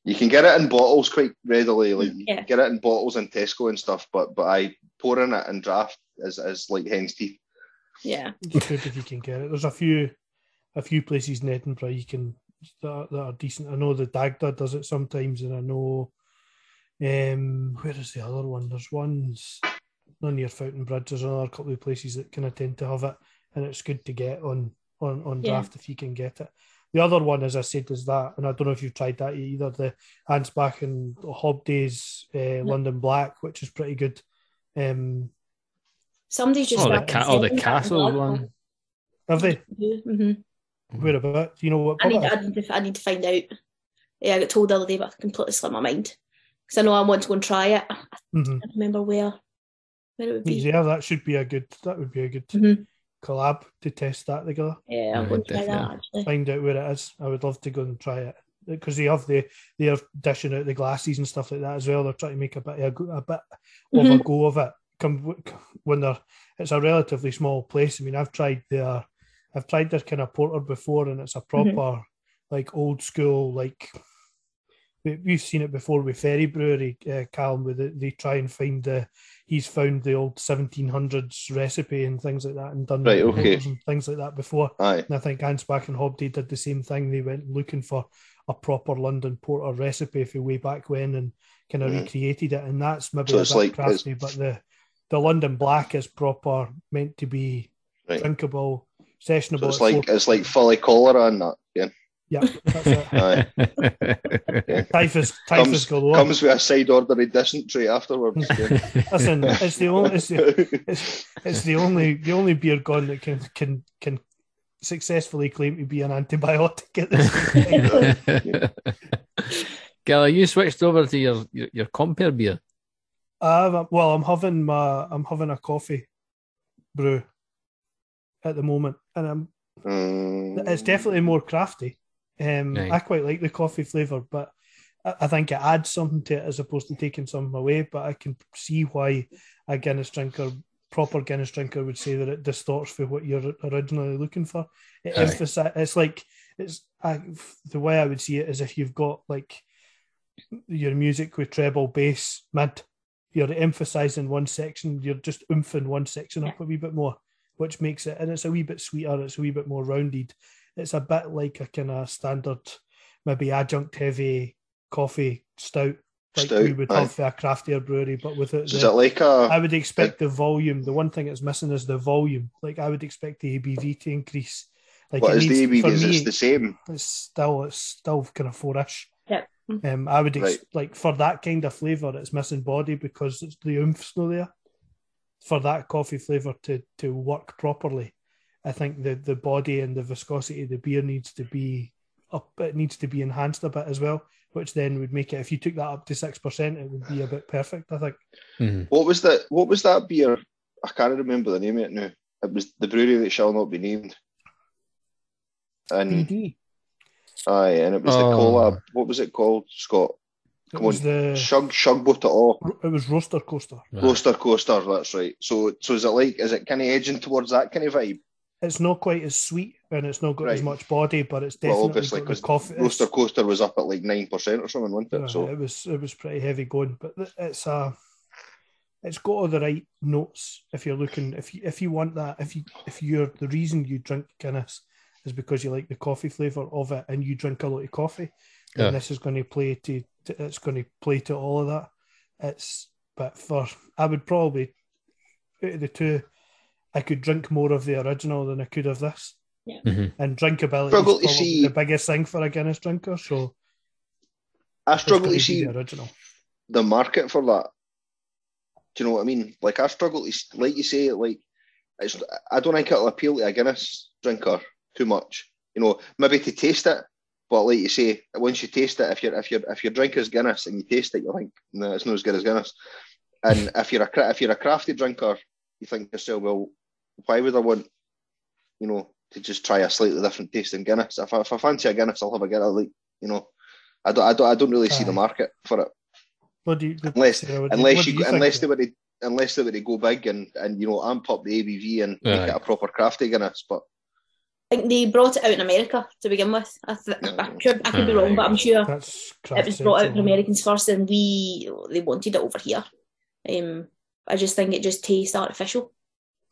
You can get it in bottles quite readily. Like you Yeah. can get it in bottles in Tesco and stuff. But but I pouring it in draft is, is like hen's teeth. Yeah. It's good if you can get it. There's a few a few places in Edinburgh you can that are, that are decent. I know the Dagda does it sometimes, and I know um where is the other one? There's ones not near Fountainbridge. There's another couple of places that kind of tend to have it, and it's good to get on on on Yeah. draft if you can get it. The other one, as I said, is that, and I don't know if you've tried that either. The Anspach and Hobday's uh, London Black, which is pretty good. Um, Somebody's just oh, the started ca- oh, the selling that in castle Glasgow. one. have they? Mm-hmm. Where about? Do you know what? I need, pub it is? I, need to, I need to find out. Yeah, I got told the other day, but I completely slipped my mind. Because I know I want to go and try it. I Mhm. can't remember where where it would be. Yeah, that should be a good. That would be a good Mhm. collab to test that together. Yeah, I'm going to try that actually. Find out where it is. I would love to go and try it because they have the they're dishing out the glasses and stuff like that as well. They're trying to make a bit of a, go- a bit of a go of it. Come when they're it's a relatively small place. I mean, I've tried their I've tried this kind of porter before, and it's a proper like old school like. we- We've seen it before with Ferry Brewery, uh, Calm, where they, they try and find the. He's found the old 1700s recipe and things like that, and done Right, okay. and things like that before. Aye. And I think Anspach and Hobday did the same thing. They went looking for a proper London Porter recipe for way back when and kind of Mhm. recreated it. And that's maybe So a bit like- crafty, but the the London Black is proper, meant to be Right. drinkable, So it's like four- it's like fully cholera and that. Yeah. Yeah, that's it. [laughs] Aye. Typhus, typhus Comes, galore. comes with a side order of dysentery afterwards. [laughs] Listen, it's the only, it's the, it's, it's the only, the only beer gone that can can can successfully claim to be an antibiotic at this point. Gala, [laughs] you switched over to your your, your compare beer. Uh, well, I'm having my, I'm having a coffee brew at the moment, and I'm Mm. it's definitely more crafty. Um, Right. I quite like the coffee flavor, but I, I think it adds something to it as opposed to taking something away. But I can see why a Guinness drinker, proper Guinness drinker, would say that it distorts for what you're originally looking for. It Aye. emphasize, It's like it's I, the way I would see it is if you've got like your music with treble, bass, mid. You're emphasizing one section. You're just oomphing one section up a wee bit more which makes it, and it's a wee bit sweeter, it's a wee bit more rounded. It's a bit like a kind of standard, maybe adjunct heavy coffee stout, like Stout, we would aye. have for a craftier brewery, but with it, So is the- it like I a? would expect the volume. The one thing it's missing is the volume. Like I would expect the ABV to increase. Like What it is the needs- ABV? for Is me, it the same? it's still it's still kind of four-ish. Yep. Um, I would ex- Right. like for that kind of flavour, it's missing body because it's the oomphe's not there. For that coffee flavour to to work properly, I think the the body and the viscosity of the beer needs to be up. It needs to be enhanced a bit as well, which then would make it. If you took that up to six percent, it would be a bit perfect. I think. Mhm. What was that? What was that beer? I can't remember the name of it now. It was the brewery that shall not be named. And BD. aye, and it was the Oh. collab. What was it called, Scott? It Come was on, the Shug Shugboat it all. it was roaster coaster. Roaster coaster, that's right. So so is it like is it kind of edging towards that kind of vibe? It's not quite as sweet and it's not got as much body, but it's Well, definitely obviously, got the 'cause coffee. Roaster coaster was up at like nine percent or something, wasn't Yeah, it? So it was it was pretty heavy going, but it's a it's got all the right notes. If you're looking, if you if you want that, if you if you're the reason you drink Guinness is because you like the coffee flavor of it and you drink a lot of coffee, then Yeah. this is going to play to, to it's going to play to all of that. It's but for I would probably out of the two, I could drink more of the original than I could of this. Mhm. And drinkability Struggle is to probably see- the biggest thing for a Guinness drinker. So I struggle gonna see the original. the market for that. Do you know what I mean? Like I struggle to, like you say, like. I don't think it'll appeal to a Guinness drinker too much. You know, maybe to taste it, but like you say, once you taste it, if you're if you're if your drink is Guinness and you taste it, you think no, it's not as good as Guinness. And [laughs] if you're a if you're a crafty drinker, you think to yourself, well, why would I want, you know, to just try a slightly different taste in Guinness? If I, if I fancy a Guinness, I'll have a Guinness. Like you know, I don't I don't I don't really see the market for it What do you, Unless- Sarah, what what unless do you, think unless they it? were to unless they were to go big and and you know amp up the ABV and make it a proper crafty Guinness. But I think they brought it out in America to begin with. I, th- I could, I could be wrong, but I'm sure it was brought out central. for Americans first, and we they wanted it over here. Um, I just think it just tastes artificial.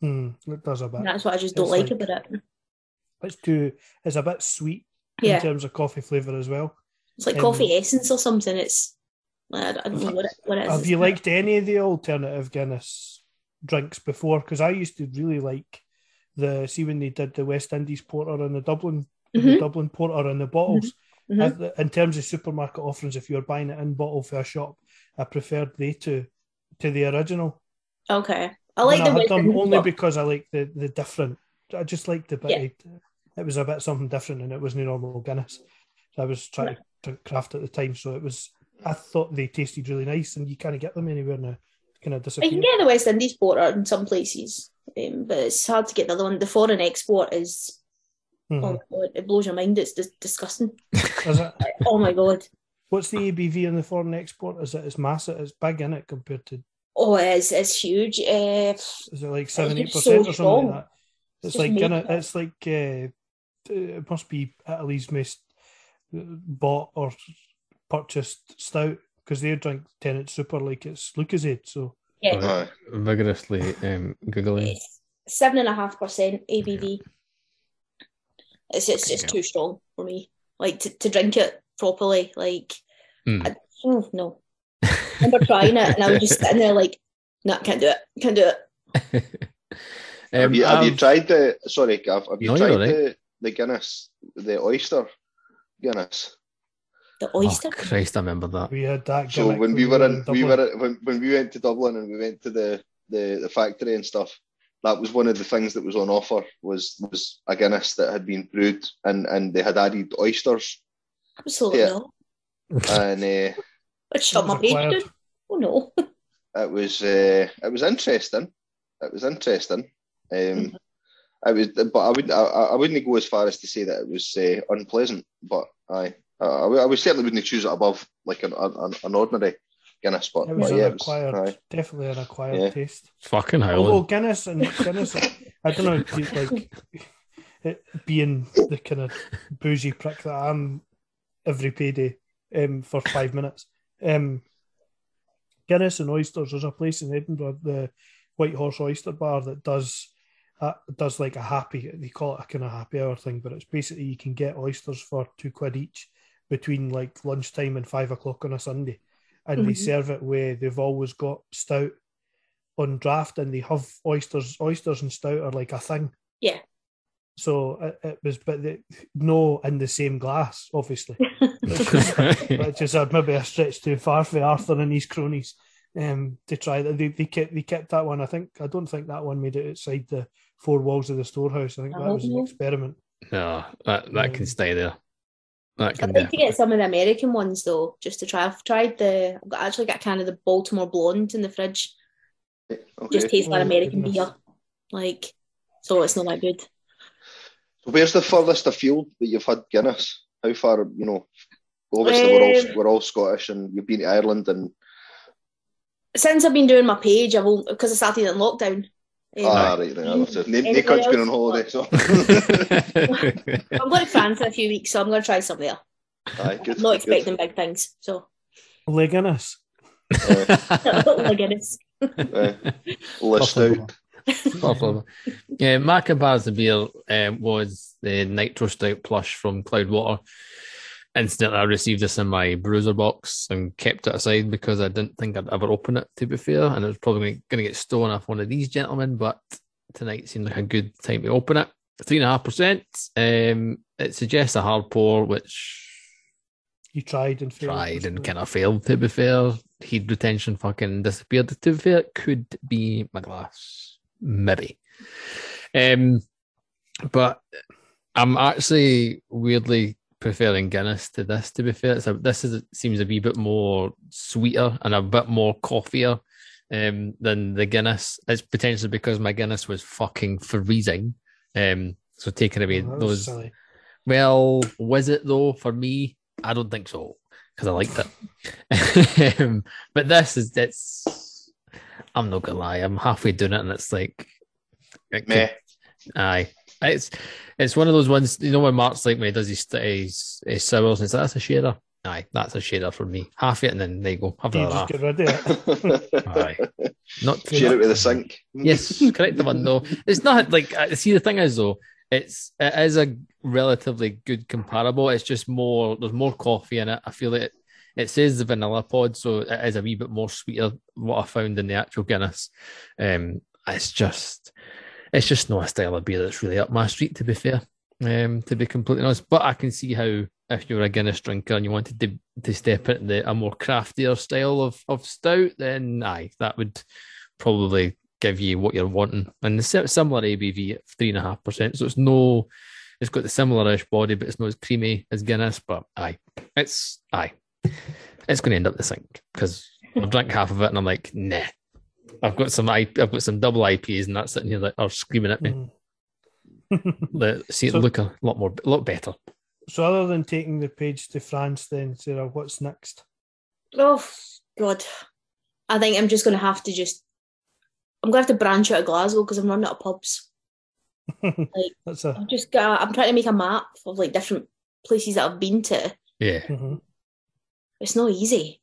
Hmm, it does a bit. And that's what I just don't like, like- about it. It's too. It's a bit sweet Yeah, in terms of coffee flavor as well. it's like um, coffee essence or something. It's I I don't know what it, what it is. Have you liked any of the alternative Guinness drinks before? Because I used to really like the see when they did the West Indies porter and the Dublin the Mhm. Dublin porter and the bottles. Mhm. I- in terms of supermarket offerings, if you're buying it in bottle for a shop, I preferred they to to the original. Okay, I like And the I them only because I like the the different. I just liked the bit. Yeah. It was a bit something different, and it wasn't normal Guinness. So I was trying to drink craft at the time, so it was. I thought they tasted really nice, and you kind of get them anywhere now. Kind of I can get the West Indies porter in some places, um, but it's hard to get the other one. The foreign export is Mhm. oh my god, it blows your mind. It's dis- disgusting. [laughs] Is it? [laughs] Oh my god. What's the ABV in the foreign export? Is it? It's massive. It's big in it compared to. Oh, it is. It's huge. Uh, Is it like seven eight percent so or something like that? It's It's like Guinness, it. It's like uh, it must be Italy's most uh, bought or purchased stout because they drink Tennent Super like it's Lucozade. So yeah, Right. Vigorously um, googling. seven and a half percent ABV. It's it's just Okay. too strong for me. Like to, to drink it properly. Like Hmm. I, oh, no. I remember trying it and I was just sitting there like, no, can't do it. Can't do it. [laughs] have um, you have you tried the? Sorry, Gav. Have you No, tried all right. the the Guinness the oyster Guinness. The Oh, oyster. Christ, I remember that. We had that. So when we were in, we were when, when we went to Dublin and we went to the, the the factory and stuff. That was one of the things that was on offer was was a Guinness that had been brewed and and they had added oysters Absolutely Yeah. and uh, I'd shut my It was page acquired. down. Oh no. it was uh, it was interesting. It was interesting. Um, I was, but I wouldn't I, I wouldn't go as far as to say that it was uh, unpleasant. But I I, I would certainly wouldn't choose it above like an an, an ordinary Guinness. But, It was but an yeah, it was, acquired, aye. definitely an acquired Yeah. taste. Fucking Although hell. Guinness and Guinness, I don't know, you like it being the kind of bougie prick that I am every payday um, for five minutes. Um, Guinness and oysters. There's a place in Edinburgh, the White Horse Oyster Bar, that does uh, does like a happy. They call it a kind of happy hour thing, but it's basically you can get oysters for two quid each between like lunchtime and five o'clock on a Sunday, and they Mhm. serve it where they've always got stout on draft, and they have oysters. Oysters and stout are like a thing. Yeah. So it, it was, but the, no in the same glass, obviously [laughs] which is a, maybe a stretch too far for Arthur and his cronies um, to try that. They, they kept they kept that one. I think I don't think that one made it outside the four walls of the storehouse. I think that was an Oh. experiment. no, that, that can Um, stay there. That I'd can like to get some of the American ones though, just to try. I've tried the. I've got, actually got a can of the Baltimore Blonde in the fridge. Okay. Just tastes like Oh, American goodness. beer, like so. It's not that good. So where's the furthest afield that you've had Guinness? How far, you know? Obviously, we're all Um, we're all Scottish, and you've been to Ireland, and Since I've been doing my page, I've only because I started in lockdown. Um, ah, right, right. I so, Nick Anywhere has been on holiday, so [laughs] I'm going to France in a few weeks, so I'm going to try some there. aye, good. I'm not good. expecting big things, so Le Guinness. my goodness. Aye. List out. Yeah, my comparison beer um, was the Nitro Stout Plush from Cloudwater. Instantly, I received this in my bruiser box and kept it aside because I didn't think I'd ever open it, to be fair. And it was probably going to get stolen off one of these gentlemen, but tonight seemed like a good time to open it. Three and a half percent. Um, it suggests a hard pour, which You tried and failed. tried and kind of failed. To be fair, heat retention fucking disappeared. To be fair, it could be my glass, maybe. Um, but I'm actually weirdly preferring Guinness to this. To be fair, so this is seems a wee bit more sweeter and a bit more coffeeier um, than the Guinness. It's potentially because my Guinness was fucking freezing. Um, so taking away Oh, those silly. well, was it though for me? I don't think so because I liked it. [laughs] um, but this is it's. I'm not gonna lie. I'm halfway doing it, and it's like, it Meh. could- aye, it's it's one of those ones. You know when Mark's like when he does his his, his sours, and it's like, that's a shader. Aye, that's a shader for me. Half it, and then there you go. Have You another half. get rid of it. Aye, not Share it with the sink. [laughs] Yes, correct the one though. It's not like uh, see the thing is though, it's it is a relatively good comparable. It's just more there's more coffee in it. I feel it. It says the vanilla pod, so it is a wee bit more sweeter. What I found in the actual Guinness, um, it's just it's just not a style of beer that's really up my street. To be fair, um, to be completely honest, but I can see how if you were a Guinness drinker and you wanted to to step into a more craftier style of of stout, then aye, that would probably give you what you're wanting. And the similar ABV at three and a half percent. So it's no, it's got the similar-ish body, but it's not as creamy as Guinness. But aye, it's aye, it's going to end up the sink because I've drank half of it and I'm like, nah. I've got some I, I've got some double IPs and that's sitting here like are screaming at me. Mm. [laughs] See it So- look a lot more, a lot better. so other than taking the page to France, then Sarah, what's next? Oh God, I think I'm just going to have to just. I'm going to have to branch out of Glasgow because I'm running out of pubs. [laughs] like, That's a I'm just got. I'm trying to make a map of like different places that I've been to. Yeah, mhm. It's not easy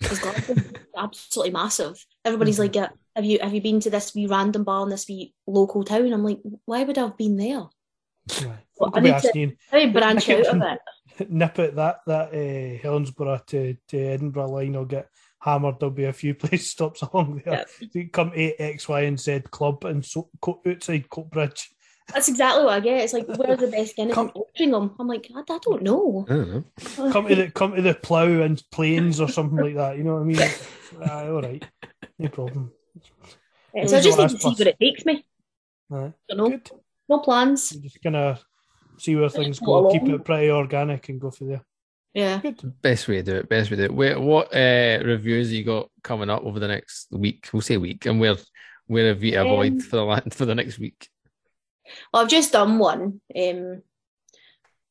because Glasgow's [laughs] absolutely massive. Everybody's like, "Yeah, "Have you have you been to this wee random bar in this wee local town?" I'm like, "Why would I have been there?" Right. Well, I'll I need to- asking I need to branch out of it. [laughs] nip it that that uh, Helensburgh to, to Edinburgh line will get hammered. There'll be a few [laughs] place stops along there. You come X, Y, and Z club and so Co- outside Coatbridge, That's exactly what I get. It's like, where's the best Guinness? Come- Altrincham. I'm like, I, I don't know. I don't know. [laughs] come to the come to the plough and plains or something like that. You know what I mean? Aye, all right, no [laughs] problem. Yeah, so I just need to last see plus. where it takes me. Aye. Don't know. Good. No plans. We're just gonna see where things go go. Keep it pretty organic and go for there. Yeah. Good. Best way to do it. Best way to do it. Wait, what uh, reviews you got coming up over the next week? We'll say week, and where where have you to avoid Um, for the la- [laughs] for the next week? Well, I've just done one. Um,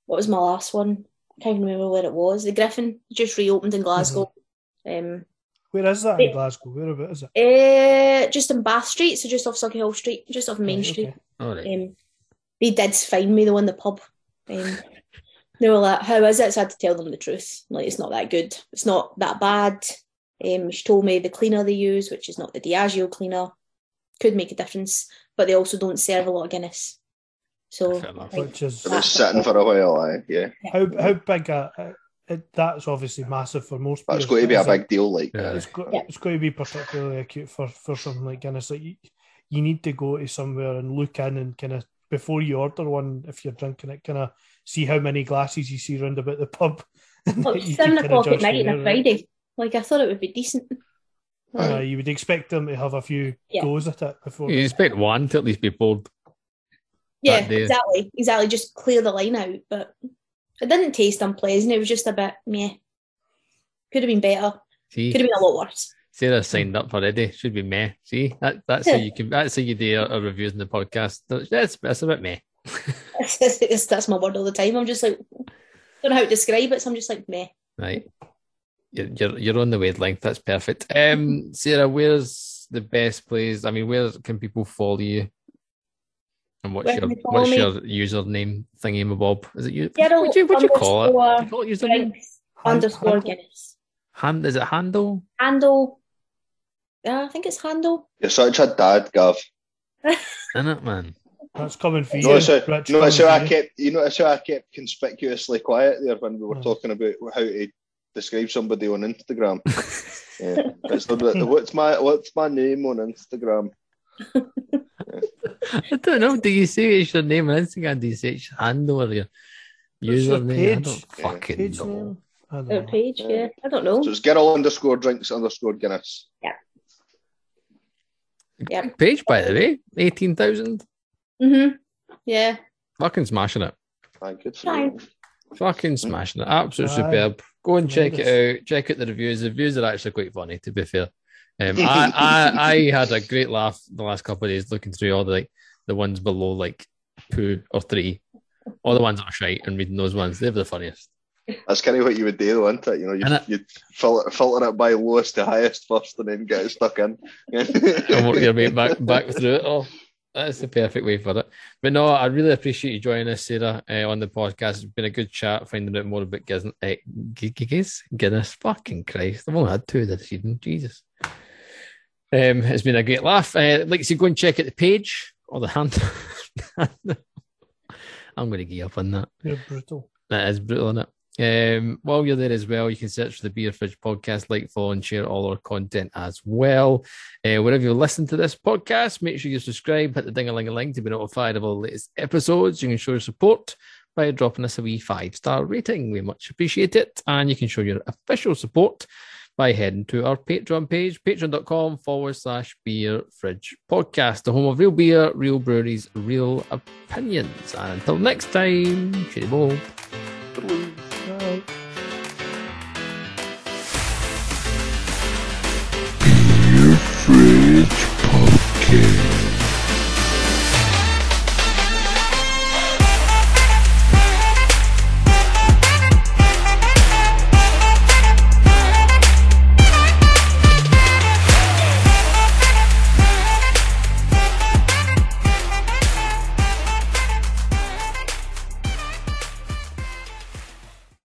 what was my last one? I can't remember where it was. The Griffin just reopened in Glasgow. Um, Where is that in Glasgow? Where about is it? eh, just in Bath Street, so just off Sauchiehall Street, just off Main Right, Street. okay. All right. Um, they did find me though in the pub. Um, they were like, "How is it?" So I had to tell them the truth. Like, it's not that good. It's not that bad. Um, she told me the cleaner they use, which is not the Diageo cleaner, could make a difference, but they also don't serve a lot of Guinness. So Fair enough. like, Which is It sitting for a while, aye, yeah. how how big a, a it, that's obviously massive for most. But it's beers, going to be a is it- big deal, like. Yeah. It's got, Yeah. it's got to be particularly acute for, for something like Guinness. Like you, you need to go to somewhere and look in and kind of before you order one, if you're drinking it, kind of see how many glasses you see round about the pub. [laughs] well, You seven can kinda o'clock at night on a? Friday. Like I thought it would be decent. Uh, you would expect them to have a few Yeah. goes at it before. You expect one to at least be bored. Yeah, exactly, exactly. Just clear the line out, but it didn't taste unpleasant. It was just a bit meh. Could have been better. See, Could have been a lot worse. Sarah signed up already. Should be meh. See, that, that's how you can. That's how you do a, a reviews in the podcast. That's that's a bit meh. [laughs] It's- that's my word all the time. I'm just like, don't know how to describe it, so I'm just like meh. Right. You're, you're you're on the wavelength. That's perfect. Um, Sarah, where's the best place? I mean, where can people follow you? And what's Where your can they follow what's me? your username thingy, my bob? Is it you? Girl What do you, what do you call it? underscore Do you call it username? Drinks underscore Hand- Guinness. Hand is it handle? Handle. Yeah, I think it's handle. You're such a dad, Gav. [laughs] Isn't it, man? That's coming for you. Notice how, Rich, notice coming how I kept, you notice how I kept conspicuously quiet there when we were Hmm. talking about how to describe somebody on Instagram. [laughs] yeah. It's the, the- what's my what's my name on Instagram? [laughs] I don't know. Do you say it's your name on Instagram? Do you say it's your handle or your What's your username? I don't Yeah. fucking Page know. name? I don't know. page, yeah. I don't know. So it's girl underscore drinks underscore Guinness. Yeah. Yeah. Page, by the way, eighteen thousand. Mm-hmm. Yeah. Fucking smashing it. Aye, good for you. Fucking smashing it. Absolute Aye. superb. Go and check it out. Check out the reviews. The reviews are actually quite funny, to be fair. Um, [laughs] I, I I had a great laugh the last couple of days looking through all the like the ones below like two or three, all the ones that are shite and reading those ones. They're the funniest. That's kind of what you would do, isn't it? You know, you, it- you'd filter, filter it by lowest to highest first and then get it stuck in. [laughs] and work your way back [laughs] back through it all. That's the perfect way for it. But no, I really appreciate you joining us, Sarah, uh, on the podcast. It's been a good chat, finding out more about Guinness. Uh, Gu- Gu- Guinness? Guinness. Fucking Christ. I've only had two this season. Jesus. Um, it's been a great laugh. Uh, like to go and check out the page or the hand. [laughs] I'm going to give up on that. You're brutal. That is brutal, isn't it? Um, while you're there as well, you can search for the Beer Fridge podcast, like, follow, and share all our content as well. Uh, wherever you listen to this podcast, make sure you subscribe, hit the ding a ling a ling to be notified of all the latest episodes. You can show your support by dropping us a wee five star rating. We much appreciate it. And you can show your official support by heading to our Patreon page, patreon.com forward slash beer fridge podcast, the home of real beer, real breweries, real opinions. And until next time. Toodaloo.